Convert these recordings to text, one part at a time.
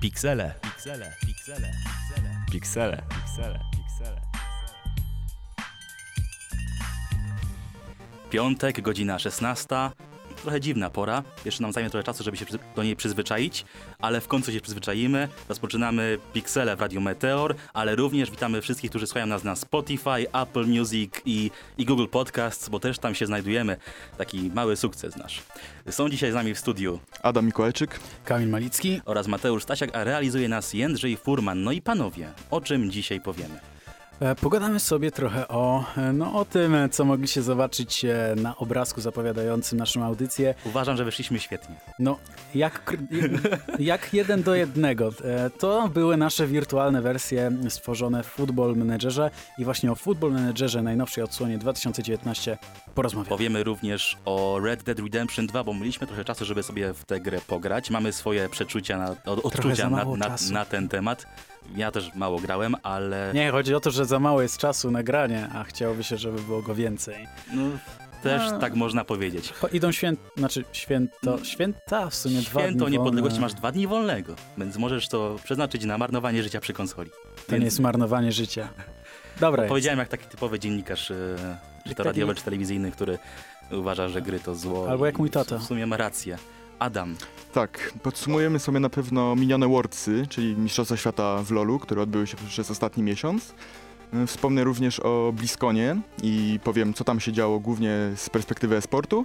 Piksele. Piksele. Piksele. Piksele. Piksele. Piksele. Piątek, godzina 16. Trochę dziwna pora. Jeszcze nam zajmie trochę czasu, żeby się do niej przyzwyczaić, ale w końcu się przyzwyczaimy. Rozpoczynamy Pixele w Radiu Meteor, ale również witamy wszystkich, którzy słuchają nas na Spotify, Apple Music i, i Google Podcasts, bo też tam się znajdujemy. Taki mały sukces nasz. Są dzisiaj z nami w studiu Adam Mikołajczyk. Kamil Malicki. oraz Mateusz Stasiak, a realizuje nas Jędrzej Furman. No i panowie, o czym dzisiaj powiemy? E, Pogadamy sobie trochę o, e, no, o tym, co mogliście zobaczyć e, na obrazku zapowiadającym naszą audycję. Uważam, że wyszliśmy świetnie. No, jak, jak jeden do jednego. To były nasze wirtualne wersje stworzone w Football Managerze i właśnie o Football Managerze najnowszej odsłonie 2019 porozmawiamy. Powiemy również o Red Dead Redemption 2, bo mieliśmy trochę czasu, żeby sobie w tę grę pograć. Mamy swoje przeczucia, na, odczucia na, na, na ten temat. Ja też mało grałem, ale Nie, chodzi o to, że za mało jest czasu na granie, a chciałoby się, żeby było go więcej. no, też A. tak można powiedzieć. Po, idą święta, znaczy święto, święta w sumie dwa Święto dni niepodległości wolne. masz dwa dni wolnego, więc możesz to przeznaczyć na marnowanie życia przy konsoli. To nie jest marnowanie życia. Dobra. Powiedziałem jak taki typowy dziennikarz, e, czy to taki- radiowy, czy telewizyjny, który uważa, że gry to zło. Albo jak mój tata. W sumie ma rację. Adam, Tak, podsumujemy sobie na pewno minione Worldsy, czyli Mistrzostwa Świata w LoLu, które odbyły się przez ostatni miesiąc. Y, Wspomnę również o BlizzConie i powiem, co tam się działo głównie z perspektywy e-sportu.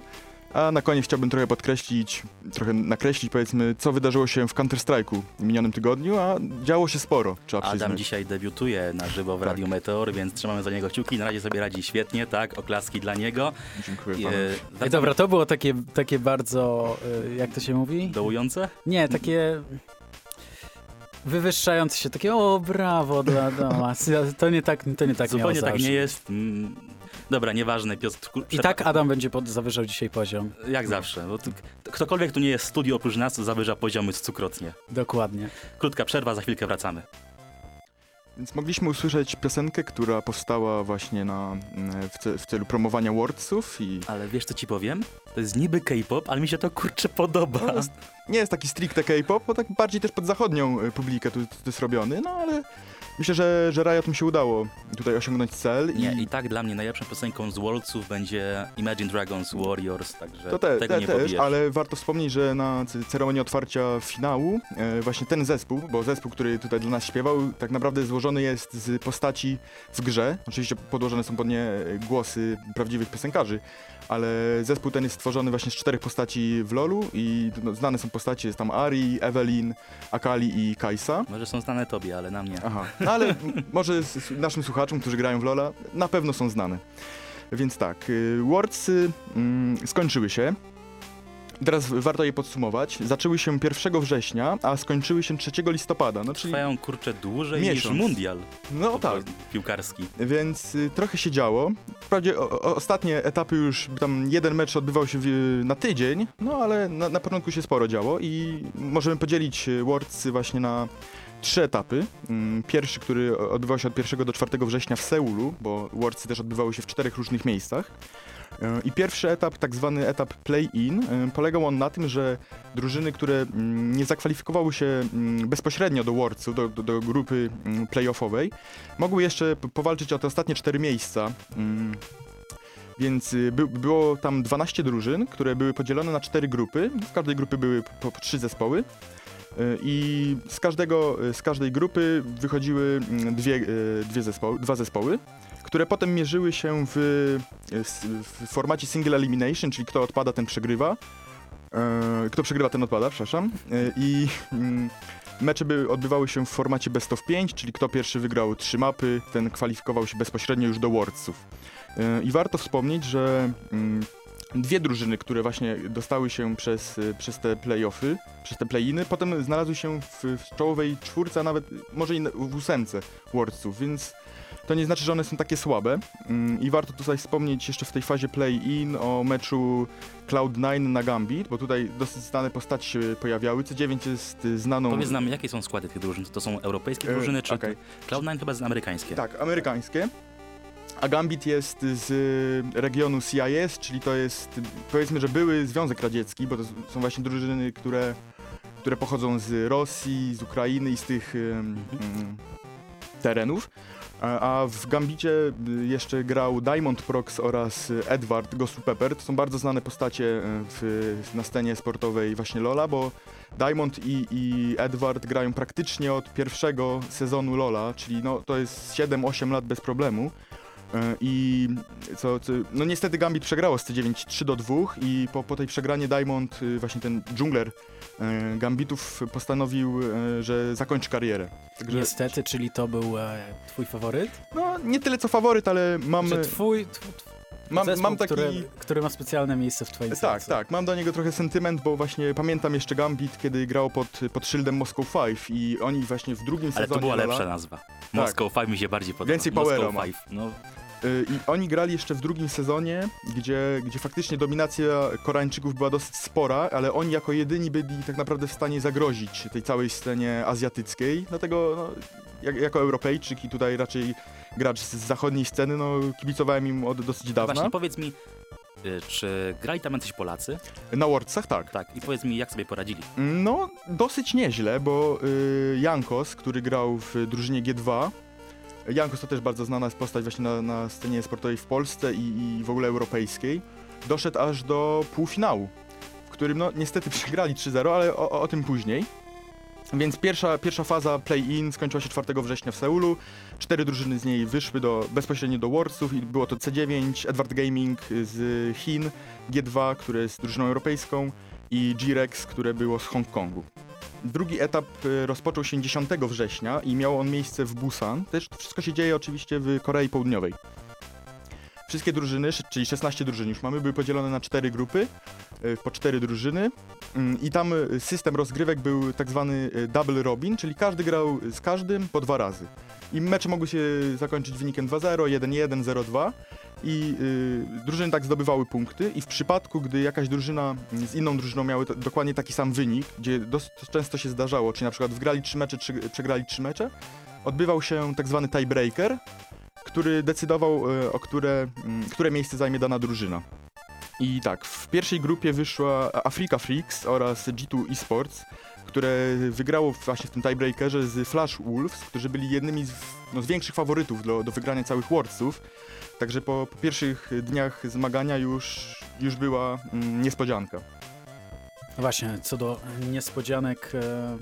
A na koniec chciałbym trochę podkreślić, trochę nakreślić powiedzmy, co wydarzyło się w Counter-Strike'u w minionym tygodniu, a działo się sporo, trzeba Adam przyznać. dzisiaj debiutuje na żywo w Tak. Radiu Meteor, więc trzymamy za niego kciuki. Na razie sobie radzi świetnie, tak? Oklaski dla niego. Dziękuję E, panu. Ej, dobra, to było takie, takie bardzo, y, jak to się mówi? Dołujące? Nie, takie wywyższające się, takie o brawo dla Doma. To nie tak, to nie tak miało Zupełnie tak zawsze. nie jest. Dobra, nieważne, Piotrku. I tak Adam będzie pod, zawyżał dzisiaj poziom. Jak zawsze. Bo tu, ktokolwiek tu nie jest w studiu oprócz nas, to zawyża poziomy stukrotnie. Dokładnie. Krótka przerwa, za chwilkę wracamy. Więc mogliśmy usłyszeć piosenkę, która powstała właśnie na, w, ce, w celu promowania Worldsów i Ale wiesz co ci powiem? To jest niby K-pop, ale mi się to kurczę podoba. No, jest- nie jest taki stricte K-pop, bo tak bardziej też pod zachodnią y, publikę tu, tu jest robiony, no ale myślę, że, że Riot mu się udało tutaj osiągnąć cel Nie, i i tak dla mnie najlepszą piosenką z Worldsów będzie Imagine Dragons Warriors, także to te, tego te, nie też, pobijesz. ale warto wspomnieć, że na ceremonii otwarcia finału e, właśnie ten zespół, bo zespół, który tutaj dla nas śpiewał, tak naprawdę złożony jest z postaci w grze. Oczywiście podłożone są pod nie e, głosy prawdziwych piosenkarzy, ale zespół ten jest stworzony właśnie z czterech postaci w LoLu i no, znane są postacie, jest tam Ari, Evelyn, Akali i Kaisa. Może są znane tobie, ale na mnie. Aha, no ale może naszym słuchaczom, którzy grają w LoLa, na pewno są znane. Więc tak, y, Worldsy mm, skończyły się. Teraz warto je podsumować. Zaczęły się 1 września, a skończyły się 3 listopada. No czyli, Trwają kurczę dłużej Miesiąc. niż mundial no tak, piłkarski. więc y, trochę się działo. Wprawdzie o, o, ostatnie etapy już, tam jeden mecz odbywał się w, na tydzień, no ale na, na początku się sporo działo i możemy podzielić y, Worldsy właśnie na trzy etapy. Mm, Pierwszy, który odbywał się od 1 do 4 września w Seulu, bo Worldsy też odbywały się w czterech różnych miejscach. Y, I pierwszy etap, tak zwany etap play-in, y, polegał on na tym, że drużyny, które mm, nie zakwalifikowały się mm, bezpośrednio do Worldsów, do, do, do grupy playoffowej, mogły jeszcze powalczyć o te ostatnie cztery miejsca. Więc y, by, było tam 12 drużyn, które były podzielone na cztery grupy. W każdej grupy były po trzy zespoły. Y, I z, każdego, y, z każdej grupy wychodziły mm, dwie, y, dwie zespoły, dwa zespoły, które potem mierzyły się w, w formacie single elimination, czyli kto odpada, ten przegrywa. E, Kto przegrywa, ten odpada, przepraszam. E, I mm, mecze by odbywały się w formacie best of 5, czyli kto pierwszy wygrał trzy mapy, ten kwalifikował się bezpośrednio już do Worldsów. E, I warto wspomnieć, że mm, dwie drużyny, które właśnie dostały się przez, y, przez te playoffy, przez te play-iny, potem znalazły się w, w czołowej czwórce, a nawet może i w ósemce Worldsów, więc to nie znaczy, że one są takie słabe. Mm, I warto tutaj wspomnieć jeszcze w tej fazie play-in o meczu Cloud9 na Gambit, bo tutaj dosyć znane postaci się pojawiały. C9 jest znaną... Powiedz nam, jakie są składy tych drużyn? To są europejskie E, drużyny, czy okej. Cloud9 chyba jest amerykańskie? Tak, amerykańskie. A Gambit jest z y, regionu CIS, czyli to jest, powiedzmy, że były Związek Radziecki, bo to są właśnie drużyny, które które pochodzą z Rosji, z Ukrainy i z tych em, em, terenów. A a w Gambicie y, jeszcze grał Diamond Prox oraz y, Edward Ghost Pepper. To są bardzo znane postacie y, w, na scenie sportowej właśnie Lola, bo Diamond i, i Edward grają praktycznie od pierwszego sezonu Lola, czyli no, to jest 7-8 lat bez problemu. Y, I co, co, no niestety Gambit przegrało z C9 3 do 2 i po, po tej przegranie Diamond, y, właśnie ten dżungler y, Gambitów postanowił, y, że zakończy karierę. Także, Niestety, czyli to był e, twój faworyt? no nie tyle co faworyt, ale mam, Że twój, tw, tw, mam, zespół, mam taki... który, który ma specjalne miejsce w twoim Tak, sercu. tak, mam do niego trochę sentyment, bo właśnie pamiętam jeszcze Gambit, kiedy grał pod, pod szyldem Moscow 5 i oni właśnie w drugim Ale to sezonie była Lola- lepsza nazwa. Moscow 5 mi się bardziej podoba. Więcej powera ma. 5. No, Y, I oni grali jeszcze w drugim sezonie, gdzie, gdzie faktycznie dominacja Koreańczyków była dosyć spora, ale oni jako jedyni byli tak naprawdę w stanie zagrozić tej całej scenie azjatyckiej. Dlatego no, jak, jako Europejczyk i tutaj raczej gracz z zachodniej sceny, no kibicowałem im od dosyć dawna. właśnie powiedz mi, y, czy grali tam jacyś Polacy? Na Worldsach tak. Tak. I powiedz mi, jak sobie poradzili? No, dosyć nieźle, bo y, Jankos, który grał w drużynie G2, Jankos to też bardzo znana jest postać właśnie na, na scenie sportowej w Polsce i, i w ogóle europejskiej, doszedł aż do półfinału, w którym no niestety przegrali 3-0, ale o, o, o tym później. Więc pierwsza, pierwsza faza play-in skończyła się 4 września w Seulu. Cztery drużyny z niej wyszły do, bezpośrednio do Worldsów i było to C9, Edward Gaming z Chin, G2, które jest drużyną europejską i G-Rex, które było z Hongkongu. Drugi etap y, rozpoczął się 10 września i miał on miejsce w Busan. Też wszystko się dzieje oczywiście w Korei Południowej. Wszystkie drużyny, czyli 16 drużyn już mamy, były podzielone na cztery grupy, y, po cztery drużyny i tam y, system rozgrywek był tak zwany y, double robin, czyli każdy grał z każdym po dwa razy. I mecze mogły się zakończyć wynikiem 2-0, 1-1, 0-2 i y, drużyny tak zdobywały punkty i w przypadku, gdy jakaś drużyna z inną drużyną miały dokładnie taki sam wynik, gdzie dosyć często się zdarzało, czyli na przykład wgrali trzy mecze, czy przegrali trzy mecze, odbywał się tak zwany tiebreaker, który decydował, o które, mm, które miejsce zajmie dana drużyna. I tak, w pierwszej grupie wyszła Africa Freaks oraz G2 Esports, które wygrało właśnie w tym tiebreakerze z Flash Wolves, którzy byli jednymi z, no, z większych faworytów do, do wygrania całych Worldsów. Także po, po pierwszych dniach zmagania już, już była mm, niespodzianka. Właśnie, co do niespodzianek, e,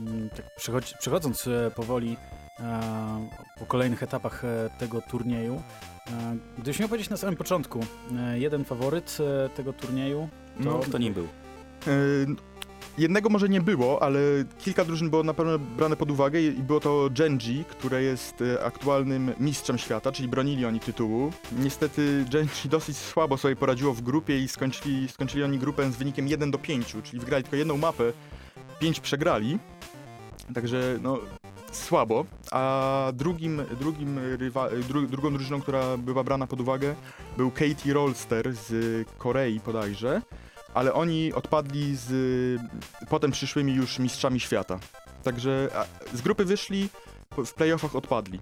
mm, tak przechodząc e, powoli e, po kolejnych etapach e, tego turnieju, gdybyś miał powiedzieć na samym początku, e, jeden faworyt e, tego turnieju, No, To, to nim był. E, Jednego może nie było, ale kilka drużyn było na pewno brane pod uwagę i było to Genji, które jest e, aktualnym mistrzem świata, czyli bronili oni tytułu. Niestety Genji dosyć słabo sobie poradziło w grupie i skończyli, skończyli oni grupę z wynikiem 1 do 5, czyli wygrali tylko jedną mapę, 5 przegrali. Także no słabo, a drugim, drugim rywa, dru, drugą drużyną, która była brana pod uwagę był Katie Rolster z Korei bodajże ale oni odpadli z potem przyszłymi już mistrzami świata. Także z grupy wyszli, w playoffach odpadli.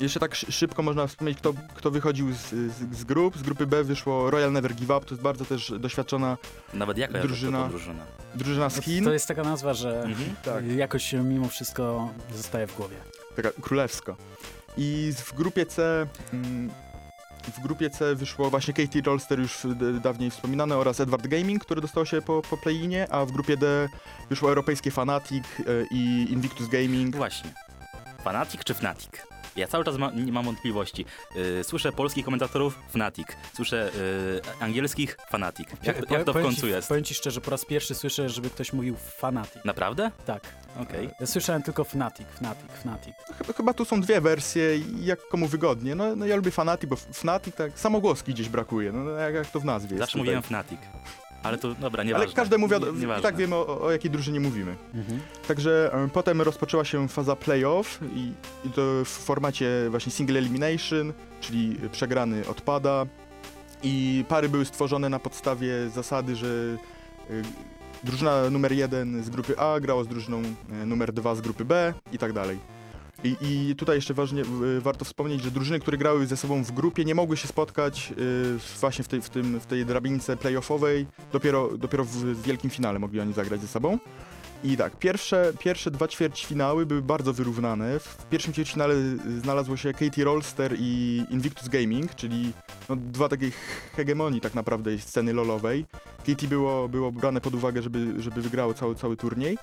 Jeszcze tak szy- szybko można wspomnieć, kto, kto wychodził z, z, z grup. Z grupy B wyszło Royal Never Give Up, to jest bardzo też doświadczona Nawet jaka Drużyna. drużyna? drużyna z Chin, to jest taka nazwa, że Mhm. tak, jakoś mimo wszystko zostaje w głowie. taka królewska. I z- w grupie C mm, w grupie C wyszło właśnie Katie Rolster, już dawniej wspominane, oraz Edward Gaming, które dostało się po, po play-inie, a w grupie D wyszło europejskie Fanatic e, i Invictus Gaming. Właśnie. Fanatic czy Fnatic? Ja cały czas ma, nie mam wątpliwości. Yy, słyszę polskich komentatorów Fnatic, słyszę yy, angielskich Fanatic. Jak, to- jak to w końcu ci, jest? Powiem ci szczerze, po raz pierwszy słyszę, żeby ktoś mówił Fanatic. Naprawdę? Tak. Okej. Ja słyszałem tylko Fnatic, Fnatic, Fnatic. Chyba, chyba tu są dwie wersje, i jak komu wygodnie. No, no ja lubię Fanatic, bo Fnatic tak samogłoski gdzieś brakuje, no jak, jak to w nazwie jest Zawsze tutaj. mówiłem Fnatic. Ale to, dobra, nieważne. Ale każdemu wiadomo, Nie- tak wiemy o, o jakiej drużynie mówimy. Mhm. Także e, potem rozpoczęła się faza playoff i, i to w formacie właśnie single elimination, czyli przegrany odpada i pary były stworzone na podstawie zasady, że y, drużyna numer jeden z grupy A grała z drużyną e, numer dwa z grupy B i tak dalej. I, I tutaj jeszcze ważnie y, warto wspomnieć, że drużyny, które grały ze sobą w grupie, nie mogły się spotkać y, właśnie w tej, w, tym, w tej drabince playoffowej. Dopiero, dopiero w wielkim finale mogli oni zagrać ze sobą. I tak, pierwsze, pierwsze dwa ćwierćfinały były bardzo wyrównane. W pierwszym ćwierćfinale znalazło się Katie Rolster i Invictus Gaming, czyli no, dwa takie hegemonii tak naprawdę sceny lolowej. Katie było, było brane pod uwagę, żeby, żeby wygrało cały, cały turniej.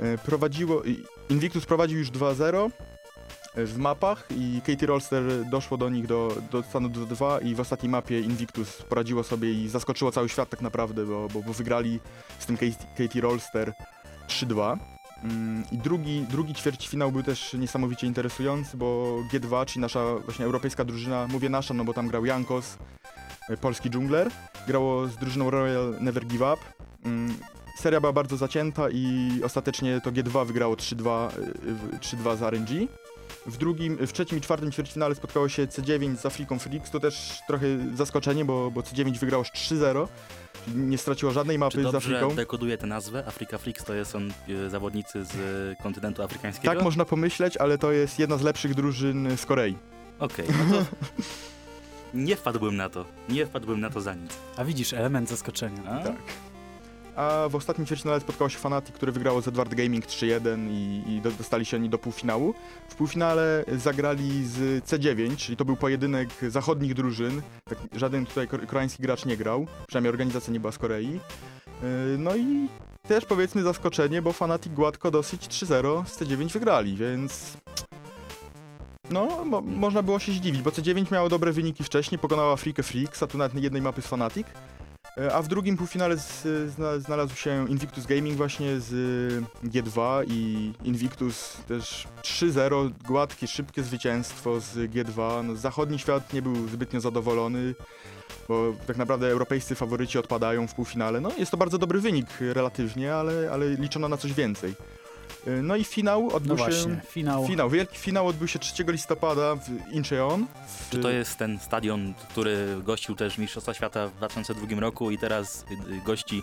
E, Prowadziło, Invictus prowadził już 2-0 e, w mapach i Katie Rolster doszło do nich do, do stanu 2-2 i w ostatniej mapie Invictus poradziło sobie i zaskoczyło cały świat tak naprawdę, bo, bo, bo wygrali z tym Katie, Katie Rolster 3-2. Mm, I drugi, drugi ćwierćfinał był też niesamowicie interesujący, bo G2, czyli nasza właśnie europejska drużyna, mówię nasza, no bo tam grał Jankos, e, polski dżungler, grało z drużyną Royal Never Give Up. Seria była bardzo zacięta i ostatecznie to G2 wygrało 3-2 y, 3-2 z RNG. W drugim, w trzecim i czwartym ćwierćfinale spotkało się C9 z Afriką Freaks. To też trochę zaskoczenie, bo, bo C9 wygrało 3-0. czyli Nie straciło żadnej mapy Czy z dobrze Afryką. dekoduje tę nazwę? Afrika Freaks to jest są e, zawodnicy z kontynentu afrykańskiego? Tak można pomyśleć, ale to jest jedna z lepszych drużyn z Korei. Okej, no to nie wpadłbym na to. Nie wpadłbym na to za nic. A widzisz, element zaskoczenia. A? Tak. A w ostatnim ćwierćfinale spotkało się Fnatic, który wygrało z Edward Gaming 3-1 i, i do, dostali się oni do półfinału. W półfinale zagrali z C9, czyli to był pojedynek zachodnich drużyn. Tak, żaden tutaj kor- koreański gracz nie grał, przynajmniej organizacja nie była z Korei. Yy, No i też powiedzmy zaskoczenie, bo Fnatic gładko dosyć 3-0 z C9 wygrali, więc... No, mo można było się zdziwić, bo C9 miało dobre wyniki wcześniej, pokonała Freakę Freaks, a tu nawet jednej mapy z Fnatic. E, A w drugim półfinale znalazł się Invictus Gaming właśnie z G2 i Invictus też 3-0, gładkie, szybkie zwycięstwo z G2. No, zachodni świat nie był zbytnio zadowolony, bo tak naprawdę europejscy faworyci odpadają w półfinale. No jest to bardzo dobry wynik relatywnie, ale, ale liczono na coś więcej. E, No i finał No odbył właśnie, się... finał. Finał, wielki finał odbył się 3 listopada w Incheon. W, Czy to jest ten stadion, który gościł też Mistrzostwa Świata w 2002 roku i teraz y, gości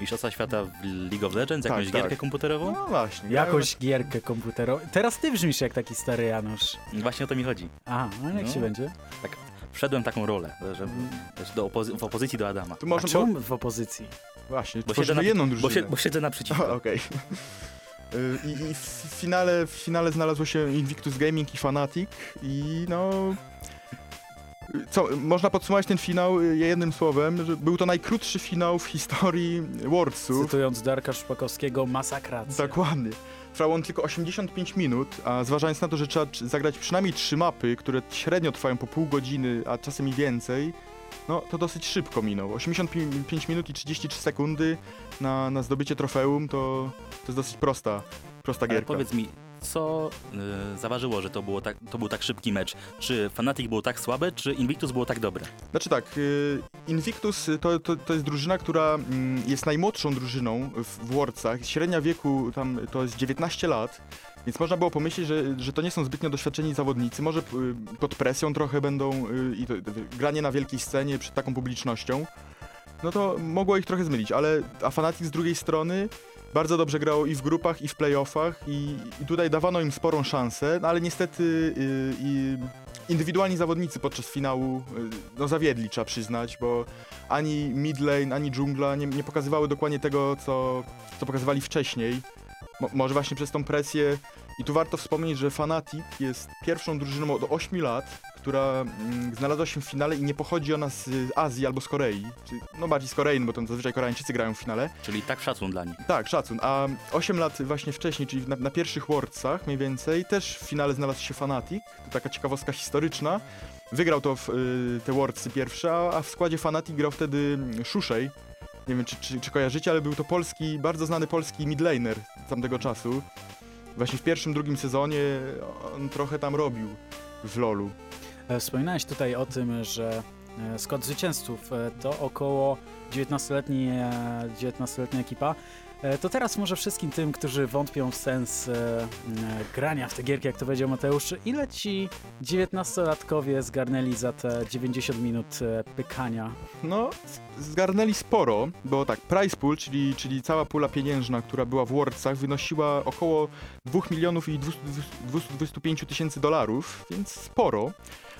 Mistrzostwa Świata w League of Legends, Tak, jakąś tak. gierkę komputerową? No właśnie. Jakąś gierkę komputerową. Teraz ty brzmisz jak taki stary Janusz. Właśnie o to mi chodzi. Aha, a jak No. się będzie? Wszedłem taką rolę, że wiesz, do opozy- w opozycji do Adama. Tu A można, czemu w opozycji? Właśnie, Bo siedzę na- jedną Bo, drużynę. bo siedzę A, naprzeciwko. Okej. Y, I, I w finale, w finale znalazło się Invictus Gaming i Fnatic i no... y, Co, można podsumować ten finał y, jednym słowem, że był to najkrótszy finał w historii Worldsów. Cytując Darka Szpakowskiego, masakracja. Dokładnie. Trwał on tylko 85 minut, a zważając na to, że trzeba trz- zagrać przynajmniej trzy mapy, które średnio trwają po pół godziny, a czasem i więcej, no to dosyć szybko minął. 85 minut i 33 sekundy na, na zdobycie trofeum to, to jest dosyć prosta, prosta Ale gierka. powiedz mi, co y, zaważyło, że to, było tak, to był tak szybki mecz? Czy Fnatic było tak słabe, czy Invictus było tak dobre? Znaczy tak, y, Invictus to, to, to jest drużyna, która mm, jest najmłodszą drużyną w, w Worldsach. Średnia wieku tam to jest 19 lat, więc można było pomyśleć, że, że to nie są zbytnio doświadczeni zawodnicy. Może y, pod presją trochę będą y, i to, granie na wielkiej scenie przed taką publicznością. No to mogło ich trochę zmylić, ale a Fnatic z drugiej strony bardzo dobrze grało i w grupach, i w playoffach i, i tutaj dawano im sporą szansę, no ale niestety y, i indywidualni zawodnicy podczas finału y, no, zawiedli, trzeba przyznać, bo ani mid lane, ani dżungla nie, nie pokazywały dokładnie tego, co, co pokazywali wcześniej. Mo, może właśnie przez tą presję. I tu warto wspomnieć, że Fnatic jest pierwszą drużyną od 8 lat, która mm, znalazła się w finale i nie pochodzi ona z Azji albo z Korei. Czy, no bardziej z Korei, no bo tam zazwyczaj Koreańczycy grają w finale. Czyli tak szacun dla nich. Tak, szacun. A 8 lat właśnie wcześniej, czyli na, na pierwszych Worldsach mniej więcej, też w finale znalazł się Fnatic. To taka ciekawostka historyczna. Wygrał to w, y, te Worldsy pierwsze, a, a w składzie Fnatic grał wtedy Szuszej. Nie wiem, czy, czy, czy kojarzycie, ale był to polski, bardzo znany polski midlaner tamtego czasu. Właśnie w pierwszym, drugim sezonie on trochę tam robił w LoLu. E, Wspominałeś tutaj o tym, że e, skład zwycięzców e, to około 19-letni, e, 19-letnia ekipa. E, To teraz może wszystkim tym, którzy wątpią w sens e, m, grania w te gierki, jak to powiedział Mateusz, ile ci 19-latkowie zgarnęli za te 90 minut e, pykania? No, zgarnęli sporo, bo tak, price pool, czyli, czyli cała pula pieniężna, która była w Wordsach, wynosiła około 2 milionów i 200 225 tysięcy dolarów, więc sporo.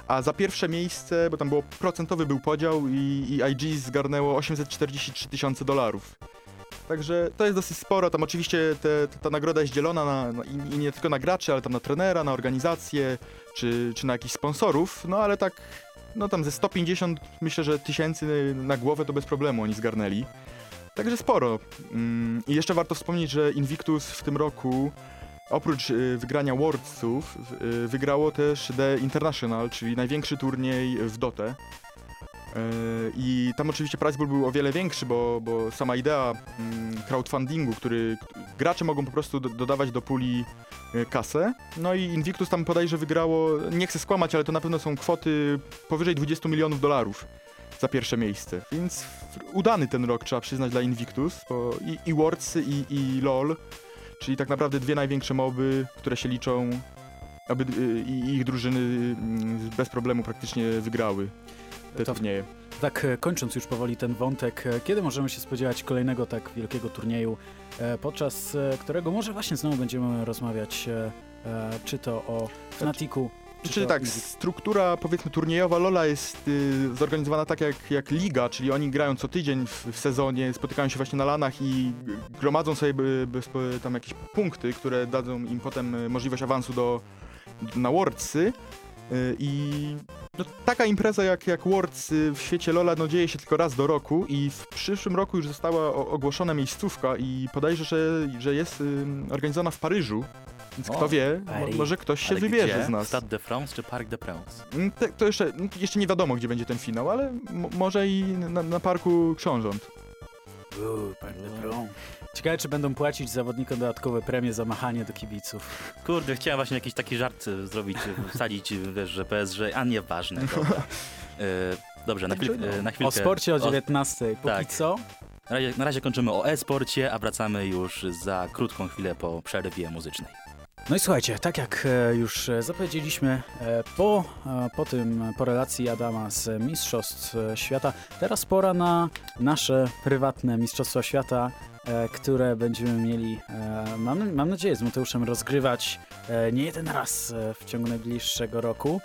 A za pierwsze miejsce, bo tam było procentowy był podział i, i IG zgarnęło 843 tysiące dolarów. Także to jest dosyć sporo. Tam oczywiście te, ta nagroda jest dzielona na, na, i nie tylko na graczy, ale tam na trenera, na organizację, czy, czy na jakichś sponsorów. No ale tak, no tam ze 150 myślę, że tysięcy na głowę to bez problemu oni zgarnęli. Także sporo. Mm, I jeszcze warto wspomnieć, że Invictus w tym roku oprócz y, wygrania Worldsów y, wygrało też The International, czyli największy turniej w Dotę. Y, I tam oczywiście prize pool był o wiele większy, bo, bo sama idea mm, crowdfundingu, który gracze mogą po prostu do, dodawać do puli y, kasę. No i Invictus tam podajże wygrało, nie chcę skłamać, ale to na pewno są kwoty powyżej 20 milionów dolarów za pierwsze miejsce. Więc udany ten rok trzeba przyznać dla Invictus, bo i, i Worldsy i, i LoL, czyli tak naprawdę dwie największe moby, które się liczą, aby y, i ich drużyny mm, bez problemu praktycznie wygrały To- turnieje. Tak e, kończąc już powoli ten wątek, e, kiedy możemy się spodziewać kolejnego tak wielkiego turnieju, e, podczas którego może właśnie znowu będziemy rozmawiać czy to o Fnaticu, czy Czyli tak, struktura powiedzmy turniejowa Lola jest y, zorganizowana tak jak, jak liga, czyli oni grają co tydzień w, w sezonie, spotykają się właśnie na lanach i gromadzą sobie by, by, tam jakieś punkty, które dadzą im potem y, możliwość awansu do, na Worldsy. Y, I no, taka impreza jak, jak Worlds y, w świecie Lola no, dzieje się tylko raz do roku i w przyszłym roku już została ogłoszona miejscówka i podejrzę, że, że jest y, organizowana w Paryżu. Więc O, kto wie, Paris. może ktoś się Ale wybierze gdzie? z nas. Stade de France czy Parc de France? Mm, te- To jeszcze, mm, jeszcze nie wiadomo, gdzie będzie ten finał, ale mo- może i na, na parku książąt. Uuu, Parc de France. Ciekawe, czy będą płacić zawodnikom dodatkowe premie za machanie do kibiców. Kurde, chciałem właśnie jakiś taki żart e, zrobić, e, wsadzić, e, wiesz, że PSG, a nieważne. Dobra. E, dobrze, na, chwil, e, na chwilkę. O sporcie o 19. Póki tak. co, Na razie, na razie kończymy o e-sporcie, a wracamy już za krótką chwilę po przerwie muzycznej. No i słuchajcie, tak jak już zapowiedzieliśmy po, po tym, po relacji Adama z Mistrzostw Świata, teraz pora na nasze prywatne Mistrzostwa Świata, które będziemy mieli, e, mam, mam nadzieję, z Mateuszem rozgrywać e, nie jeden raz e, w ciągu najbliższego roku.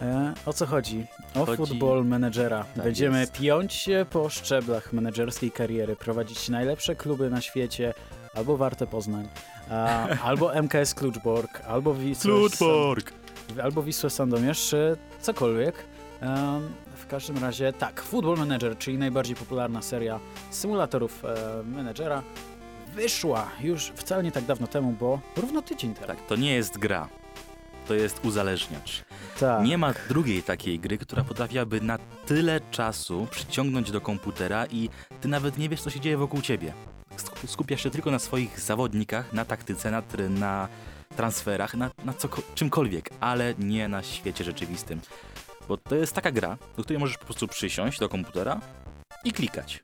E, O co chodzi? O Chodzi- Football Managera. Tak Będziemy jest. piąć się po szczeblach menedżerskiej kariery, prowadzić najlepsze kluby na świecie, albo Warte Poznań, albo MKS Kluczbork, albo Wisła, albo Wisła Sandomierz, czy cokolwiek. Em, w każdym razie tak, Football Manager, czyli najbardziej popularna seria symulatorów e, menedżera, wyszła już wcale nie tak dawno temu, bo równo tydzień temu. Tak, to nie jest gra. To jest uzależniacz. Tak. Nie ma drugiej takiej gry, która potrafiłaby na tyle czasu przyciągnąć do komputera i ty nawet nie wiesz, co się dzieje wokół ciebie. Skup- Skupiasz się tylko na swoich zawodnikach, na taktyce, na, na transferach, na, na coko- czymkolwiek, ale nie na świecie rzeczywistym. Bo to jest taka gra, do której możesz po prostu przysiąść do komputera i klikać.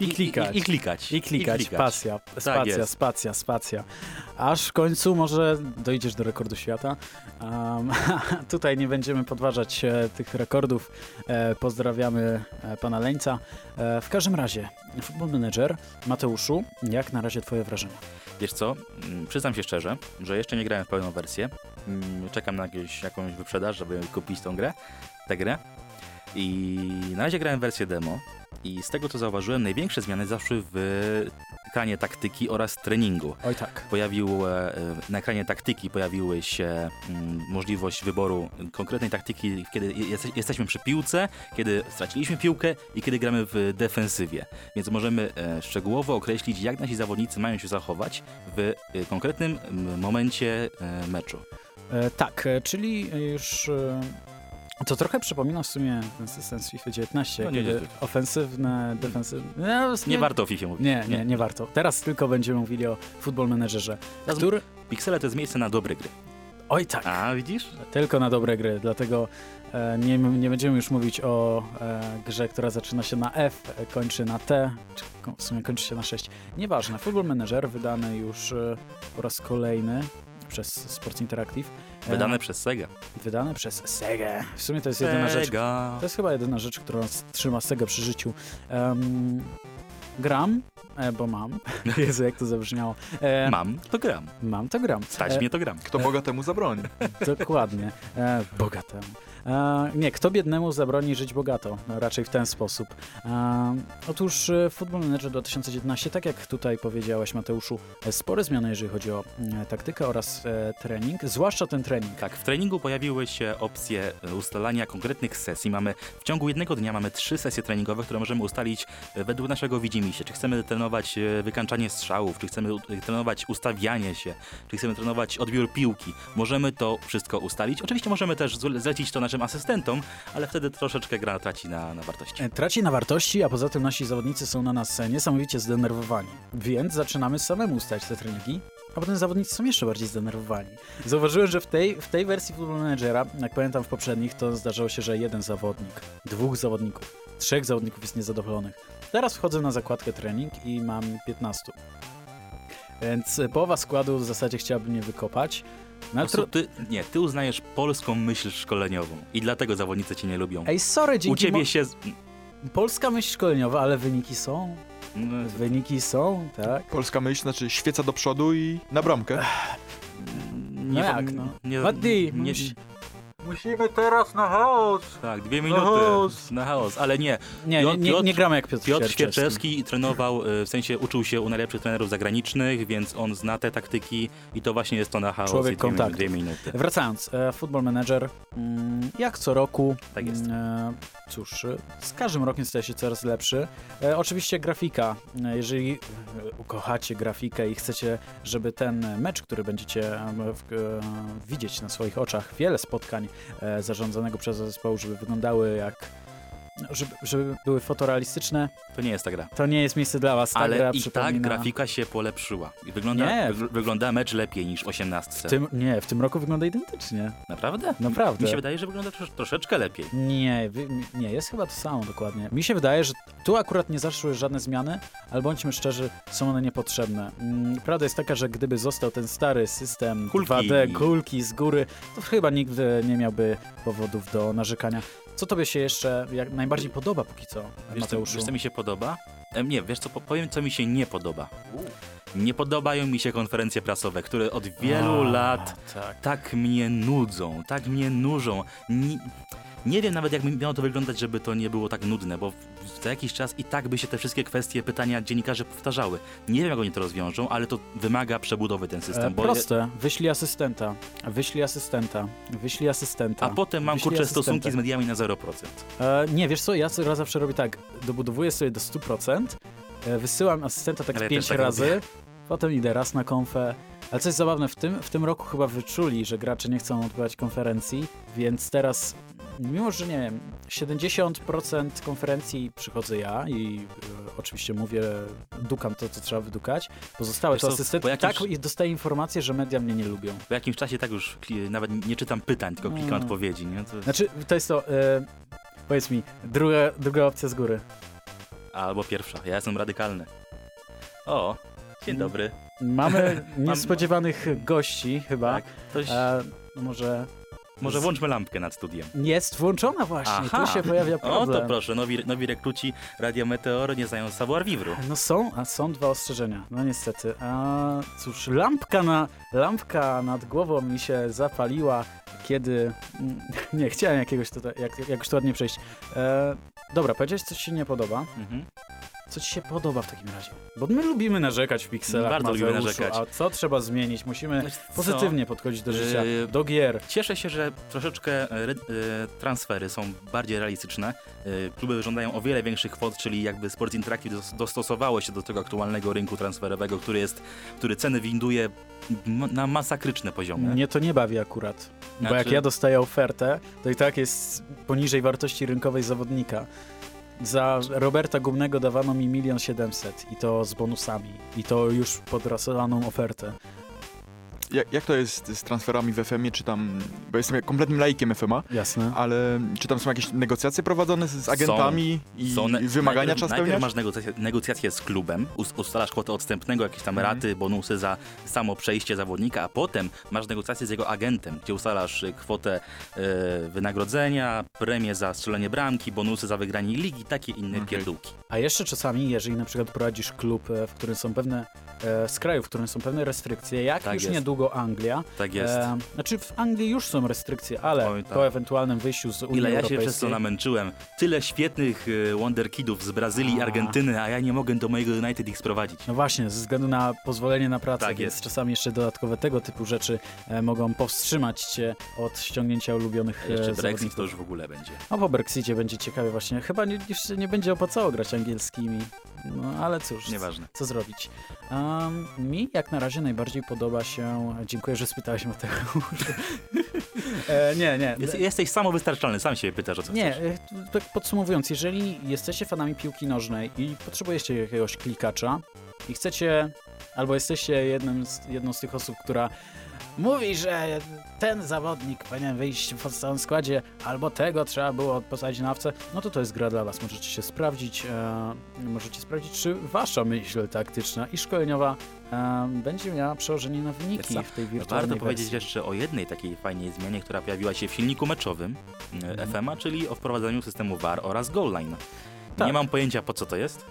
I klikać. I, i, klikać. I klikać, pasja, spacja, jest. spacja, spacja. Aż w końcu może dojdziesz do rekordu świata. Um, tutaj nie będziemy podważać e, tych rekordów. E, pozdrawiamy e, pana Leńca. E, w każdym razie, Football Manager, Mateuszu, jak na razie twoje wrażenia? Wiesz co, Mm, przyznam się szczerze, że jeszcze nie grałem w pełną wersję. Mm, Czekam na jakieś, jakąś wyprzedaż, żeby kupić tą grę, tę grę. I na razie grałem wersję demo i z tego co zauważyłem, największe zmiany zaszły w ekranie taktyki oraz treningu. Oj tak. Pojawił, e, na ekranie taktyki pojawiły się mm, możliwość wyboru konkretnej taktyki, kiedy jeste- jesteśmy przy piłce, kiedy straciliśmy piłkę i kiedy gramy w defensywie. Więc możemy e, szczegółowo określić, jak nasi zawodnicy mają się zachować w e, konkretnym momencie e, meczu. E, tak, e, czyli już... To trochę przypomina w sumie ten system z FIFA 19, No nie, nie, nie. ofensywne, defensywne... No, Nie warto o FIFA mówić. Nie, nie, nie warto. Teraz tylko będziemy mówili o Football Managerze, Teraz który... Piksele to jest miejsce na dobre gry. Oj tak, A, widzisz? tylko na dobre gry, dlatego e, nie, nie będziemy już mówić o e, grze, która zaczyna się na F, e, kończy na T, czy w sumie kończy się na 6. Nieważne, Football Manager wydany już e, po raz kolejny przez Sports Interactive. E, Wydane przez Sega. wydane przez Sega. W sumie to jest jedyna rzecz, Sega. To jest chyba jedyna rzecz, która trzyma tego przy życiu. Em, gram, e, bo mam. Jezu, jak to zabrzmiało. E, Mam, to gram. Mam, to gram. Stać E, mnie, to gram. Kto Boga temu zabroni. Dokładnie. E, bogatemu. Nie, kto biednemu zabroni żyć bogato? No, raczej w ten sposób. Otóż e, Football Manager 2019, tak jak tutaj powiedziałeś Mateuszu, e, spore zmiany, jeżeli chodzi o e, taktykę oraz trening, zwłaszcza ten trening. Tak, w treningu pojawiły się opcje ustalania konkretnych sesji. Mamy w ciągu jednego dnia mamy trzy sesje treningowe, które możemy ustalić według naszego widzimisię. Czy chcemy trenować wykańczanie strzałów, czy chcemy trenować ustawianie się, czy chcemy trenować odbiór piłki. Możemy to wszystko ustalić. Oczywiście możemy też zle- zlecić to naszym asystentom, ale wtedy troszeczkę gra traci na, na wartości. E, Traci na wartości, a poza tym nasi zawodnicy są na nas niesamowicie zdenerwowani. Więc zaczynamy samemu ustać te treningi, a potem zawodnicy są jeszcze bardziej zdenerwowani. Zauważyłem, że w tej, w tej wersji Football Managera, jak pamiętam w poprzednich, to zdarzało się, że jeden zawodnik, dwóch zawodników, trzech zawodników jest niezadowolonych. Teraz wchodzę na zakładkę trening i mam 15. Więc połowa składu w zasadzie chciałaby mnie wykopać. No, ty, nie, ty uznajesz polską myśl szkoleniową i dlatego zawodnicy cię nie lubią. Ej, sorry, U dzięki ciebie mo- się... Polska myśl szkoleniowa, ale wyniki są. no, Wyniki są, tak. Polska myśl, znaczy świeca do przodu i na bramkę. Nie, No jak, no? Nie, Mati, nie, Musimy teraz na chaos. tak, dwie minuty chaos. na chaos, ale nie. Nie, nie, nie, Piotr- nie gramy jak Piotr, Piotr Świerczewski. Świerczewski trenował, y, w sensie uczył się u najlepszych trenerów zagranicznych, więc on zna te taktyki i to właśnie jest to na chaos Człowiek i dwie, minuty. Wracając, e, Football Manager, mm, jak co roku, Tak jest. e, cóż, e, z każdym rokiem staje się coraz lepszy. E, oczywiście grafika, jeżeli ukochacie grafikę i chcecie, żeby ten mecz, który będziecie w, widzieć na swoich oczach, wiele spotkań zarządzanego przez zespołu, żeby wyglądały jak żeby, żeby były fotorealistyczne, To nie jest ta gra. to nie jest miejsce dla was. Ta Ale gra i tak przypomina... grafika się polepszyła. I wygląda, Nie. wygl- wygląda mecz lepiej niż 18. W tym, nie, w tym roku wygląda identycznie. Naprawdę? Naprawdę. Mi się wydaje, że wygląda trosz, troszeczkę lepiej. Nie, nie, jest chyba to samo dokładnie. Mi się wydaje, że tu akurat nie zaszły żadne zmiany, ale bądźmy szczerzy, są one niepotrzebne. Mm, Prawda jest taka, że gdyby został ten stary system Kulki. 2D, kulki z góry, to chyba nikt nie miałby powodów do narzekania. Co tobie się jeszcze jak najbardziej podoba póki co, Wiesz co, Mateuszu? wiesz, co mi się podoba? Em, nie, wiesz co, po- powiem, co mi się nie podoba. Nie podobają mi się konferencje prasowe, które od wielu A, lat Tak. tak mnie nudzą, tak mnie nużą. Nie, nie wiem nawet, jak miało to wyglądać, żeby to nie było tak nudne, bo za jakiś czas i tak by się te wszystkie kwestie, pytania dziennikarzy powtarzały. Nie wiem, jak oni to rozwiążą, ale to wymaga przebudowy ten system. E, proste, wyślij asystenta, wyślij asystenta, wyślij asystenta. a potem mam kurczę asystenta. stosunki z mediami na 0%. E, nie, wiesz co, ja co- zawsze robię tak, dobudowuję sobie do 100%, e, wysyłam asystenta tak Ale z ja 5 też tak razy, robię. potem idę raz na konfę. Ale co jest zabawne, w tym, w tym roku chyba wyczuli, że gracze nie chcą odbywać konferencji, więc teraz, mimo że nie wiem, 70% konferencji przychodzę ja i e, oczywiście mówię, dukam to, co trzeba wydukać, pozostałe Wiesz to asystent jakimś- tak i dostaję informację, że media mnie nie lubią. Po jakimś czasie tak już nawet nie czytam pytań, tylko klikam Mm. odpowiedzi. Nie? To, Znaczy, to jest to, e, powiedz mi, druga, druga opcja z góry. albo pierwsza. Ja jestem radykalny. O, dzień Mm. dobry. Mamy niespodziewanych gości chyba. Tak, ktoś, E, może może włączmy lampkę nad studiem. jest włączona właśnie, Aha. tu się pojawia O, problem. to proszę, nowi, nowi rekruci Radia Meteor nie znają savoir vivre. No są, a są dwa ostrzeżenia, no niestety. A cóż, lampka, na, lampka nad głową mi się zapaliła, kiedy... mm, Nie, chciałem jakiegoś tutaj, jak, jakoś to ładnie przejść. E, dobra, powiedziałeś, co ci się nie podoba. Mhm. Co ci się podoba w takim razie? Bo my lubimy narzekać w pikselach, Bardzo lubimy Mateuszu, narzekać. A co trzeba zmienić? Musimy co? pozytywnie podchodzić do życia, Yy, do gier. Cieszę się, że troszeczkę e, transfery są bardziej realistyczne. E, kluby żądają o wiele większych kwot, czyli jakby Sports Interactive dos- dostosowało się do tego aktualnego rynku transferowego, który jest, który ceny winduje na masakryczne poziomy. Mnie to nie bawi akurat. Bo Znaczy- jak ja dostaję ofertę, to i tak jest poniżej wartości rynkowej zawodnika. Za Roberta Gumnego dawano mi milion siedemset i to z bonusami. I to już podrasowaną ofertę. Jak, jak to jest z transferami w FM-ie, czy tam, bo jestem kompletnym laikiem FM-a, Jasne. ale czy tam są jakieś negocjacje prowadzone z, z agentami i, Są ne- i wymagania najpierw, Najpierw masz negocjacje, negocjacje z klubem, us- ustalasz kwotę odstępnego, jakieś tam Mhm. raty, bonusy za samo przejście zawodnika, a potem masz negocjacje z jego agentem, gdzie ustalasz y, kwotę y, wynagrodzenia, premię za strzelenie bramki, bonusy za wygranie ligi, takie inne Okej. pierdółki. A jeszcze czasami, jeżeli na przykład prowadzisz klub, e, w którym są pewne, e, z kraju, w którym są pewne restrykcje, jak Tak już jest. niedługo Anglia. Tak jest. E, znaczy w Anglii już są restrykcje, ale Oj, tak. po ewentualnym wyjściu z Unii Ile ja się Europejskiej... przez to namęczyłem. Tyle świetnych y, Wonderkidów z Brazylii i. Argentyny, a ja nie mogę do mojego United ich sprowadzić. No właśnie, ze względu na pozwolenie na pracę, Tak jest. czasami jeszcze dodatkowe tego typu rzeczy e, mogą powstrzymać cię od ściągnięcia ulubionych e, jeszcze Brexit zawodników. to już w ogóle będzie. No po Brexicie będzie ciekawie właśnie. Chyba nie, się nie będzie opłacało grać angielskimi. No ale cóż, Nieważne. co zrobić. Um, mi jak na razie najbardziej podoba się... Dziękuję, że spytałeś Mateusz. e, nie, nie. Jest, jesteś samowystarczalny, sam się pytasz o co Nie, chcesz. e, tak podsumowując, jeżeli jesteście fanami piłki nożnej i potrzebujecie jakiegoś klikacza i chcecie, albo jesteście jednym z, jedną z tych osób, która mówi, że ten zawodnik powinien wyjść w podstawowym składzie, albo tego trzeba było posadzić na awce, no to to jest gra dla was. Możecie się sprawdzić, e, możecie sprawdzić, czy wasza myśl taktyczna i szkoleniowa e, będzie miała przełożenie na wyniki co, w tej wirtualnej Warto powiedzieć wersji. jeszcze o jednej takiej fajnej zmianie, która pojawiła się w silniku meczowym e, Mhm. FMA, czyli o wprowadzeniu systemu VAR oraz goal line. Tak. Nie mam pojęcia po co to jest,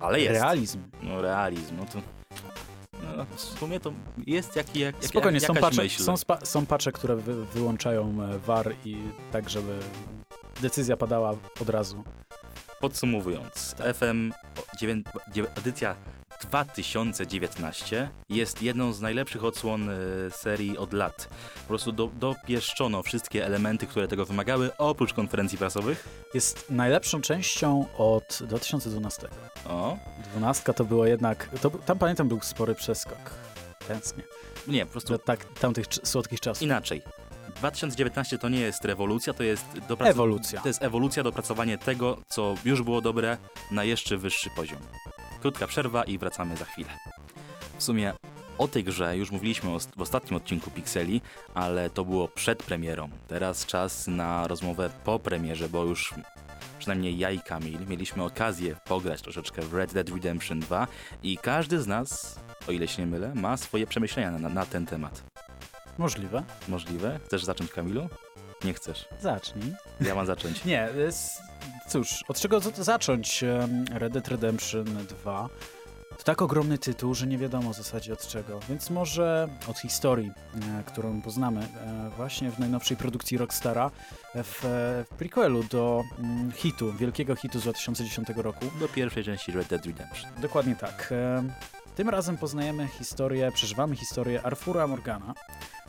ale jest. Realizm. No realizm, no to... W sumie to jest jak, jak, Spokojnie, jak, są, pacze, myśl. są, spa, są pacze, które wy, wyłączają e, VAR i tak, żeby decyzja padała od razu. Podsumowując, FM dziewię- dziewię- edycja 2019 jest jedną z najlepszych odsłon e, serii od lat. Po prostu do, dopieszczono wszystkie elementy, które tego wymagały, oprócz konferencji prasowych. Jest najlepszą częścią od 2012. O, 12 to było jednak, to, tam pamiętam był spory przeskok. Tęsknię. nie, po prostu Do tak, tamtych słodkich czasów. inaczej. 2019 to nie jest rewolucja, to jest dopracowanie. Ewolucja. To jest ewolucja, dopracowanie tego, co już było dobre, na jeszcze wyższy poziom. Krótka przerwa i wracamy za chwilę. W sumie o tej grze już mówiliśmy w ostatnim odcinku Pixeli, ale to było przed premierą. Teraz czas na rozmowę po premierze, bo już przynajmniej ja i Kamil mieliśmy okazję pograć troszeczkę w Red Dead Redemption 2 i każdy z nas, o ile się nie mylę, ma swoje przemyślenia na, na ten temat. Możliwe. Możliwe? Chcesz zacząć, Kamilu? Nie chcesz. Zacznij. Ja mam zacząć. Nie, jest, cóż, od czego zacząć Red Dead Redemption 2? To tak ogromny tytuł, że nie wiadomo w zasadzie od czego, więc może od historii, e, którą poznamy e, właśnie w najnowszej produkcji Rockstara e, w, e, w prequelu do mm, hitu, wielkiego hitu z 2010 roku. Do pierwszej części Red Dead Redemption. Dokładnie tak. E, Tym razem poznajemy historię, przeżywamy historię Arfura Morgana,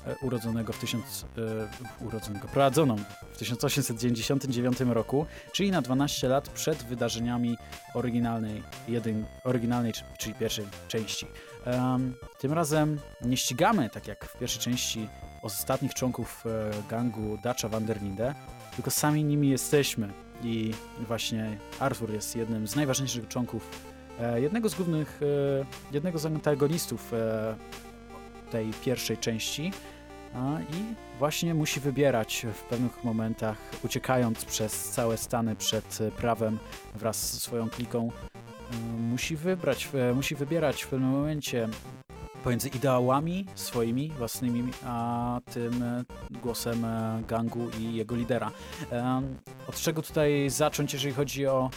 e, urodzonego w e, urodzonego, prowadzoną w 1899 roku, czyli na 12 lat przed wydarzeniami oryginalnej, jedyn, oryginalnej czy- czyli pierwszej części. Tym razem nie ścigamy, tak jak w pierwszej części, ostatnich członków e, gangu Dacha van der Linde, tylko sami nimi jesteśmy. I właśnie Arthur jest jednym z najważniejszych członków, jednego z głównych, e, jednego z antagonistów e, tej pierwszej części. I właśnie musi wybierać w pewnych momentach, uciekając przez całe Stany przed e, prawem wraz ze swoją kliką, e, musi wybrać, e, musi wybierać w pewnym momencie pomiędzy ideałami swoimi własnymi, a tym e, głosem e, gangu i jego lidera. Od czego tutaj zacząć, jeżeli chodzi o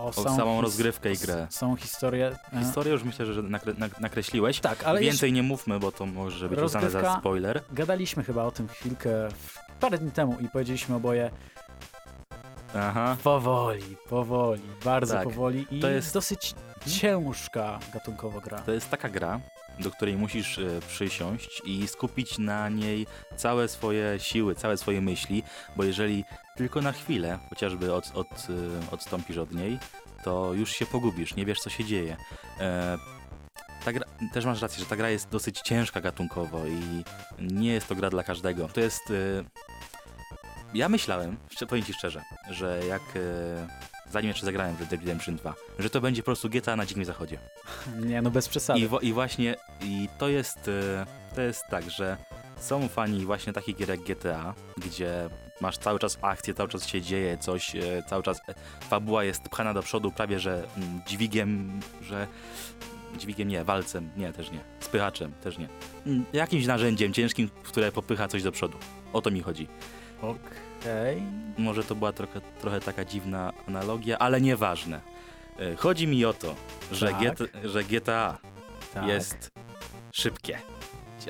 em, o, samą rozgrywkę i o grę. Samą historię. e, Historię już myślę, że nakre, nak- nakreśliłeś. Tak, ale Więcej nie mówmy, bo to może być uznane za spoiler. gadaliśmy chyba o tym chwilkę parę dni temu i powiedzieliśmy oboje Aha. powoli, powoli, bardzo Tak, powoli i to jest- dosyć ciężka gatunkowo gra. To jest taka gra, do której musisz e, przysiąść i skupić na niej całe swoje siły, całe swoje myśli, bo jeżeli tylko na chwilę chociażby od, od, e, odstąpisz od niej, to już się pogubisz, nie wiesz co się dzieje. E, gra, też masz rację, że ta gra jest dosyć ciężka gatunkowo i nie jest to gra dla każdego. To jest... Ja myślałem, powiem ci szczerze, że jak zanim jeszcze zagrałem w Red Dead Redemption 2, że to będzie po prostu GTA na dzikim zachodzie. Nie, no bez przesady. I, I właśnie i to jest, e, to jest tak, że są fani właśnie takich gier jak GTA, gdzie masz cały czas akcję, cały czas się dzieje coś, e, cały czas e, fabuła jest pchana do przodu prawie, że mm, dźwigiem, że dźwigiem nie, walcem, nie, też nie, spychaczem, też nie. Mm, Jakimś narzędziem ciężkim, które popycha coś do przodu. O to mi chodzi. Okej. Może to była trochę, trochę taka dziwna analogia, ale nieważne. E, Chodzi mi o to, że, Tak. GT, że GTA Tak. jest szybkie.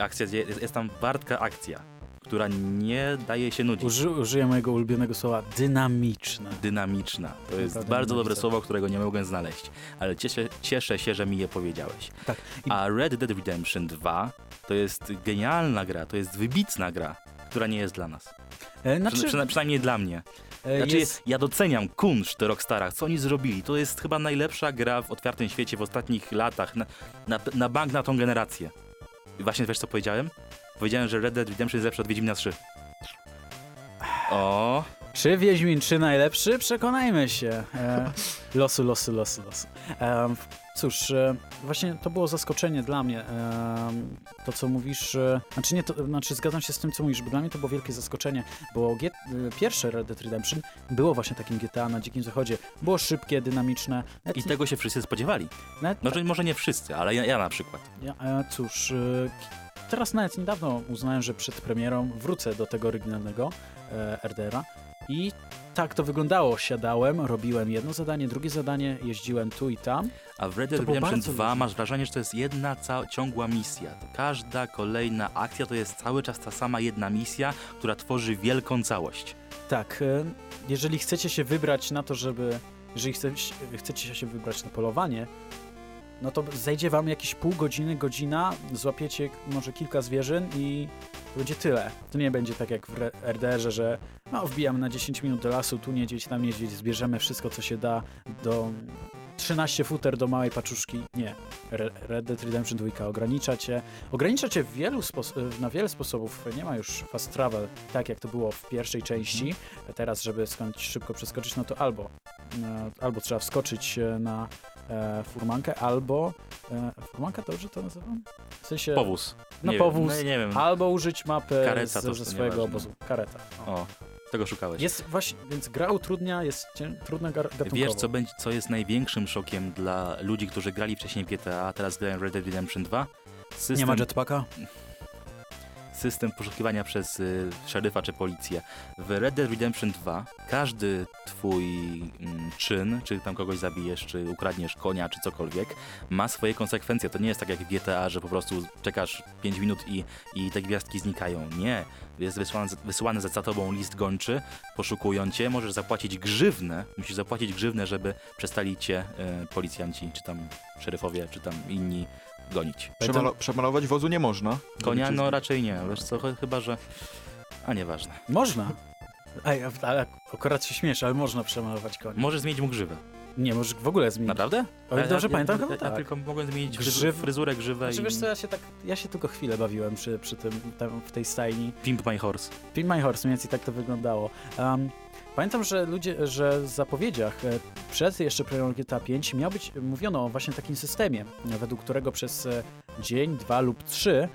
Akcja, jest, jest tam wartka akcja, która nie daje się nudzić. Uży, użyję mojego ulubionego słowa dynamiczne. Dynamiczna. To jest Naprawdę bardzo dobre słowo, którego nie mogłem znaleźć, ale cieszę, cieszę się, że mi je powiedziałeś. Tak. I- A Red Dead Redemption 2 to jest genialna gra, to jest wybitna gra, która nie jest dla nas. E, Znaczy, przyna- przynajmniej dla mnie. e, Znaczy, jest, ja doceniam kunszt Rockstara, co oni zrobili. To jest chyba najlepsza gra w otwartym świecie w ostatnich latach, na, na, na bank na tą generację. I właśnie wiesz co powiedziałem? Powiedziałem, że Red Dead Redemption jest lepszy od Wiedźmina 3. O, Czy Wiedźmin 3 najlepszy? Przekonajmy się. E, losu, losu, losu, losu. E, cóż, e, właśnie to było zaskoczenie dla mnie. E, to, co mówisz, e, znaczy nie, to, znaczy zgadzam się z tym, co mówisz, bo dla mnie to było wielkie zaskoczenie, bo G, pierwsze Red Dead Redemption było właśnie takim GTA na Dzikim Zachodzie. Było szybkie, dynamiczne. I tego się wszyscy spodziewali. nawet, Może, może nie wszyscy, ale ja, ja na przykład. Ja, cóż, teraz nawet niedawno uznałem, że przed premierą wrócę do tego oryginalnego e, RDR-a i tak to wyglądało. Siadałem, robiłem jedno zadanie, drugie zadanie, jeździłem tu i tam. A w Red Dead Redemption bardzo 2 luźne. masz wrażenie, że to jest jedna ciągła misja. To Każda kolejna akcja to jest cały czas ta sama jedna misja, która tworzy wielką całość. Tak, e, jeżeli chcecie się wybrać na to, żeby, jeżeli chce, chcecie się wybrać na polowanie, no to zejdzie wam jakieś pół godziny, godzina, złapiecie może kilka zwierzyn i będzie tyle. To nie będzie tak jak w RDR-ze, że no, wbijamy na 10 minut do lasu, tu niedźwiedź, tam niedźwiedź, zbierzemy wszystko, co się da do 13 futer do małej paczuszki. Nie. Re- Red Dead Redemption 2 ogranicza cię. Ogranicza cię wielu na wiele sposobów. Nie ma już fast travel, tak jak to było w pierwszej części. Teraz, żeby skądś szybko przeskoczyć, no to albo, e, albo trzeba wskoczyć e, na e, furmankę, albo e, furmanka dobrze to nazywam? W sensie Powóz. No nie powóz. Wiem, no, nie wiem. albo użyć mapy Kareta z, to ze to swojego nieważne. obozu. Kareta. O. O, tego szukałeś. Jest właśnie, więc gra utrudnia, jest cię, trudna gatunkowo. Wiesz, co, będzie, co jest największym szokiem dla ludzi, którzy grali wcześniej GTA, a teraz grają w Red Dead Redemption 2? System, Nie ma jetpacka? System poszukiwania przez y, szeryfa czy policję. W Red Dead Redemption 2 każdy twój mm, czyn, czy tam kogoś zabijesz, czy ukradniesz konia, czy cokolwiek, ma swoje konsekwencje. To nie jest tak jak w GTA, że po prostu czekasz 5 minut i, i te gwiazdki znikają. Nie. Jest wysyłany, wysyłany za tobą list gończy, poszukują cię, możesz zapłacić grzywnę, musisz zapłacić grzywnę, żeby przestali cię y, policjanci, czy tam szeryfowie, czy tam inni gonić. Przemalo- przemalować wozu nie można. Konia? No raczej nie, wiesz co, ch- chyba, że... A nieważne. Można. Ej, a- ale akurat się śmiesz, ale można przemalować konia. Możesz zmienić mu grzywę. Nie, możesz w ogóle zmienić. Naprawdę? O ile dobrze pamiętam, ja, chyba ja, tak. ja tylko mogłem zmienić Grzyw- fryzurę, grzywę Znaczy, i... wiesz co, ja się tak, ja się tylko chwilę bawiłem przy, przy tym, tam, w tej stajni. Pimp my horse. Pin My Horse, mniej więcej tak to wyglądało. Um, pamiętam, że ludzie, że w zapowiedziach e, przed jeszcze premierą GTA 5 miał być, mówiono o właśnie takim systemie, według którego przez e, dzień, dwa lub trzy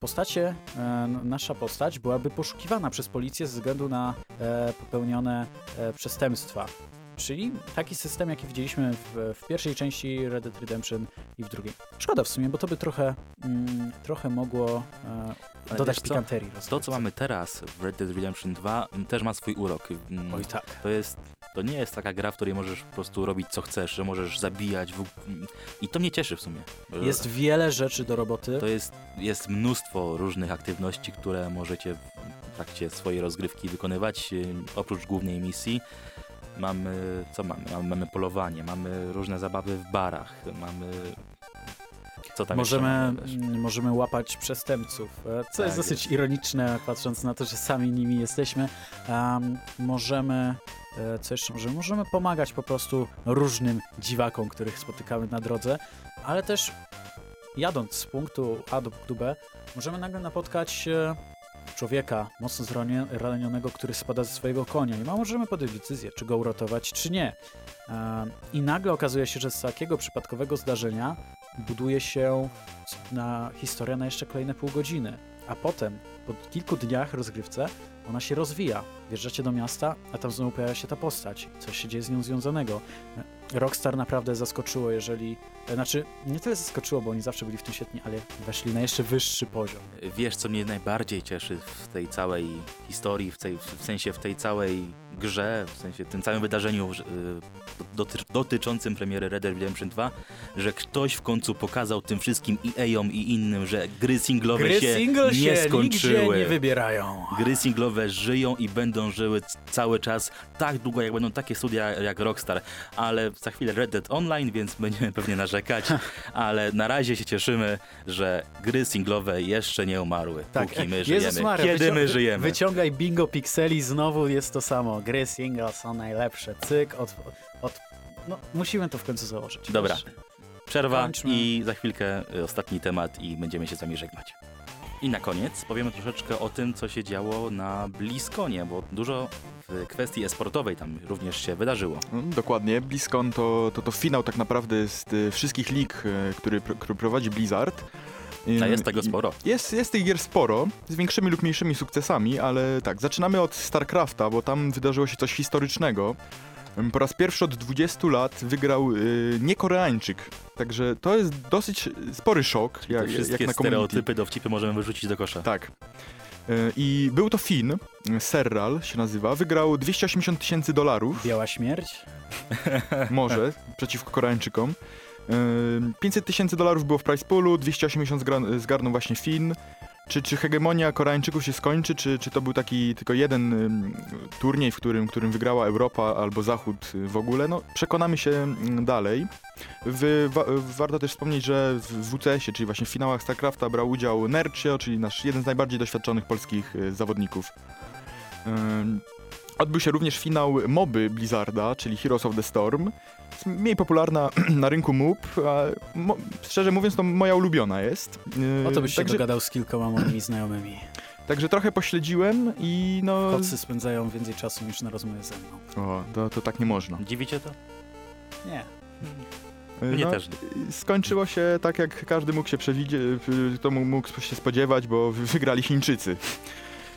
postacie, e, nasza postać byłaby poszukiwana przez policję ze względu na popełnione przestępstwa. Czyli taki system, jaki widzieliśmy w, w pierwszej części Red Dead Redemption i w drugiej. Szkoda w sumie, bo to by trochę, mm, trochę mogło e, dodać pikanterii. To, rozgrywce. co mamy teraz w Red Dead Redemption 2, m, też ma swój urok. Oj tak. To jest... To nie jest taka gra, w której możesz po prostu robić co chcesz, że możesz zabijać w... i to mnie cieszy w sumie. Jest wiele rzeczy do roboty. To jest, jest mnóstwo różnych aktywności, które możecie w trakcie swojej rozgrywki wykonywać. Yy, Oprócz głównej misji mamy, co mamy? Mamy, polowanie, mamy różne zabawy w barach, mamy... Co tam jeszcze możemy, możemy łapać przestępców, e, co jest Tak dosyć jest. ironiczne, patrząc na to, że sami nimi jesteśmy. Um, możemy, e, co jeszcze możemy? Możemy pomagać po prostu różnym dziwakom, których spotykamy na drodze, ale też jadąc z punktu A do punktu B, możemy nagle napotkać e, człowieka mocno zranie- ranionego, który spada ze swojego konia i ma możemy podjąć decyzję, czy go uratować, czy nie. E, I nagle okazuje się, że z takiego przypadkowego zdarzenia buduje się na historia na jeszcze kolejne pół godziny. A potem, po kilku dniach rozgrywce, ona się rozwija. Wjeżdżacie do miasta, a tam znowu pojawia się ta postać. Coś się dzieje z nią związanego. Rockstar naprawdę zaskoczyło, jeżeli... Znaczy, nie tyle zaskoczyło, bo oni zawsze byli w tym świetni, ale weszli na jeszcze wyższy poziom. Wiesz, co mnie najbardziej cieszy w tej całej historii, w, tej, w sensie w tej całej grze, w sensie tym całym wydarzeniu y, doty, dotyczącym premiery Red Dead Redemption 2, że ktoś w końcu pokazał tym wszystkim EA-om i innym, że gry singlowe Gry się single nie się skończyły. nie wybierają. Gry singlowe żyją i będą żyły cały czas tak długo, jak będą takie studia jak Rockstar. Ale za chwilę Red Dead Online, więc będziemy pewnie narzekać. Ale na razie się cieszymy, że gry singlowe jeszcze nie umarły, póki my żyjemy. Tak. Jezus Maria, Kiedy my żyjemy. Wyciągaj bingo pikseli, znowu jest to samo. Gry single są najlepsze. Cyk, od, od... No, musimy to w końcu założyć. Dobra. Wiesz? Przerwa Kończmy. i za chwilkę y, ostatni temat i będziemy się z wami żegnać. I na koniec powiemy troszeczkę o tym, co się działo na BlizzConie, bo dużo w kwestii esportowej tam również się wydarzyło. Mm, Dokładnie, BlizzCon to, to, to finał tak naprawdę z y, wszystkich lig, y, który, który prowadzi Blizzard. A jest tego sporo. Jest, jest tych gier sporo, z większymi lub mniejszymi sukcesami, ale tak, zaczynamy od StarCrafta, bo tam wydarzyło się coś historycznego. Po raz pierwszy od 20 lat wygrał y, niekoreańczyk, także to jest dosyć spory szok, Te jak, jak wszystkie na community. stereotypy, dowcipy możemy wyrzucić do kosza. Tak. Y, I był to Fin, Serral się nazywa, wygrał 280 tysięcy dolarów, Biała śmierć? może, przeciwko Koreańczykom. Y, 500 tysięcy dolarów było w price poolu, 280 zgra- zgarnął właśnie Fin. Czy, czy hegemonia Koreańczyków się skończy, czy, czy to był taki tylko jeden turniej, w którym, którym wygrała Europa albo Zachód w ogóle? No, przekonamy się dalej. W, wa, warto też wspomnieć, że w WCS-ie, czyli właśnie w finałach StarCrafta brał udział Nercio, czyli nasz jeden z najbardziej doświadczonych polskich y, zawodników. Odbył się również finał moby Blizzarda, czyli Heroes of the Storm. Jest mniej popularna na rynku MUB, a mo, szczerze mówiąc to moja ulubiona jest. Yy, O to byś się także, dogadał z kilkoma moimi znajomymi. także trochę pośledziłem i no... Kocy spędzają więcej czasu niż na rozmowie ze mną. O, to, to tak nie można. Dziwicie to? Nie. Yy, Mnie no, też. Skończyło się tak, jak każdy mógł się przewidzieć, to mógł- się spodziewać, bo wy- wygrali Chińczycy.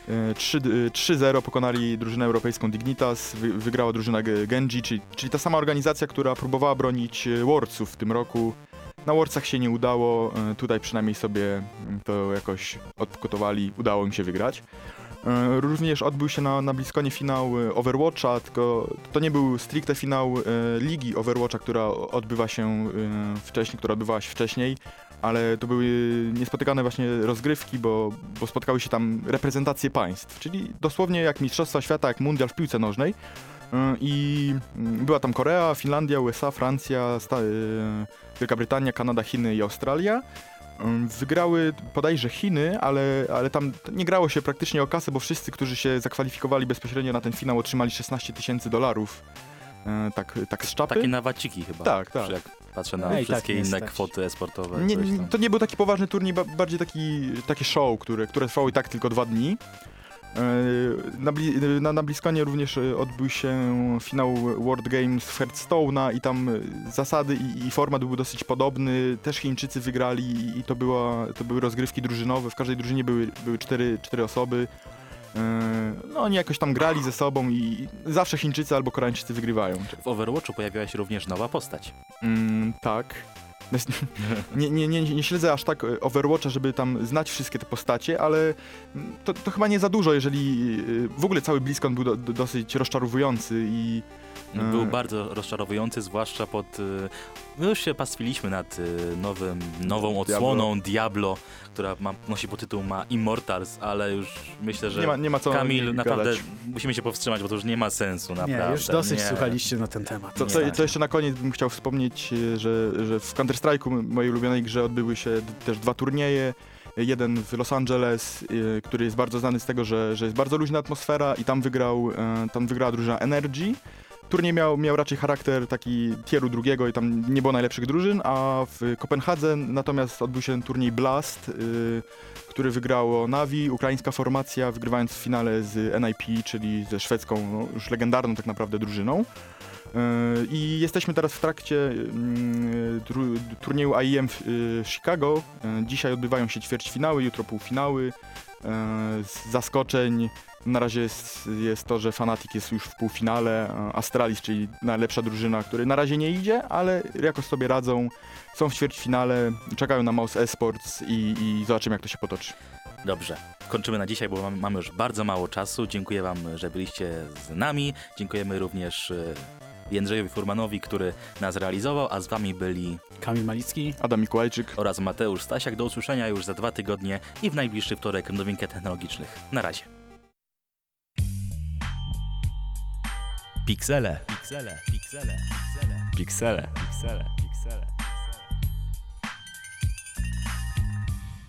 Yy, trzy- yy, 3-0 pokonali drużynę europejską Dignitas, wy, wygrała drużyna Ge- Genji, czyli, czyli ta sama organizacja, która próbowała bronić yy, Worldsów w tym roku. Na Worldsach się nie udało, yy, tutaj przynajmniej sobie to jakoś odkotowali, udało im się wygrać. Również odbył się na, na Bliskonie finał Overwatcha, tylko to nie był stricte finał ligi Overwatcha, która odbywa się wcześniej, która odbywała się wcześniej, ale to były niespotykane właśnie rozgrywki, bo, bo spotkały się tam reprezentacje państw, czyli dosłownie jak Mistrzostwa Świata, jak Mundial w piłce nożnej. Yy, I yy, była tam Korea, Finlandia, USA, Francja, Sta- yy, Wielka Brytania, Kanada, Chiny i Australia. Ym, Wygrały bodajże Chiny, ale, ale tam nie grało się praktycznie o kasę, bo wszyscy, którzy się zakwalifikowali bezpośrednio na ten finał, otrzymali 16 tysięcy dolarów. E, Tak, tak z czapy. Takie na waciki chyba. Tak, tak. Jak patrzę na No tak wszystkie nie inne stać. kwoty esportowe. Nie, to nie był taki poważny turniej, ba- bardziej taki, takie show, które, które trwało i tak tylko dwa dni. E, Na, bli- na, na Bliskonie również e, odbył się finał World Games w Hearthstone'a i tam zasady i, i format był dosyć podobny. Też Chińczycy wygrali i, i to, była, to były rozgrywki drużynowe. W każdej drużynie były, były cztery, cztery osoby. E, No oni jakoś tam grali ze sobą i zawsze Chińczycy albo Koreańczycy wygrywają. W Overwatchu pojawiła się również nowa postać. Mm, tak. Nie, nie, nie, nie śledzę aż tak e, Overwatcha, żeby tam znać wszystkie te postacie, ale to, to chyba nie za dużo, jeżeli e, w ogóle cały BlizzCon był do, do, dosyć rozczarowujący i Był E. bardzo rozczarowujący, zwłaszcza pod... y, My już się pastwiliśmy nad y, nowym, nową odsłoną Diablo, która ma, nosi podtytuł ma Immortals, ale już myślę, że nie ma, nie ma co Kamil, gadać. naprawdę musimy się powstrzymać, bo to już nie ma sensu, naprawdę. Nie, już dosyć nie. słuchaliście na ten temat. Co, co, co jeszcze na koniec bym chciał wspomnieć, e, że, że w Counter-Strike'u, mojej ulubionej grze, odbyły się też dwa turnieje. Jeden w Los Angeles, e, który jest bardzo znany z tego, że, że jest bardzo luźna atmosfera i tam wygrał, tam wygrała drużyna Energy. Turniej miał, miał raczej charakter taki tieru drugiego i tam nie było najlepszych drużyn, a w Kopenhadze natomiast odbył się turniej Blast, y, który wygrało Navi, ukraińska formacja, wygrywając w finale z NIP, czyli ze szwedzką, no, już legendarną tak naprawdę drużyną. Y, I jesteśmy teraz w trakcie mm, turnieju w y, Chicago. Y, Dzisiaj odbywają się ćwierćfinały, jutro półfinały. Z zaskoczeń na razie jest, jest to, że Fnatic jest już w półfinale, y, Astralis, czyli najlepsza drużyna, który na razie nie idzie, ale jakoś sobie radzą. Są w ćwierćfinale, czekają na Mouse Esports i, i zobaczymy jak to się potoczy. Dobrze, kończymy na dzisiaj, bo mam- mamy już bardzo mało czasu. Dziękuję Wam, że byliście z nami. Dziękujemy również e, Jędrzejowi Furmanowi, który nas realizował, a z Wami byli Kamil Malicki. Adam Mikołajczyk. oraz Mateusz Stasiak. Do usłyszenia już za dwa tygodnie i w najbliższy wtorek w nowinkach technologicznych. Na razie. Piksele. Piksele. Piksele. Piksele. Piksele. Piksele.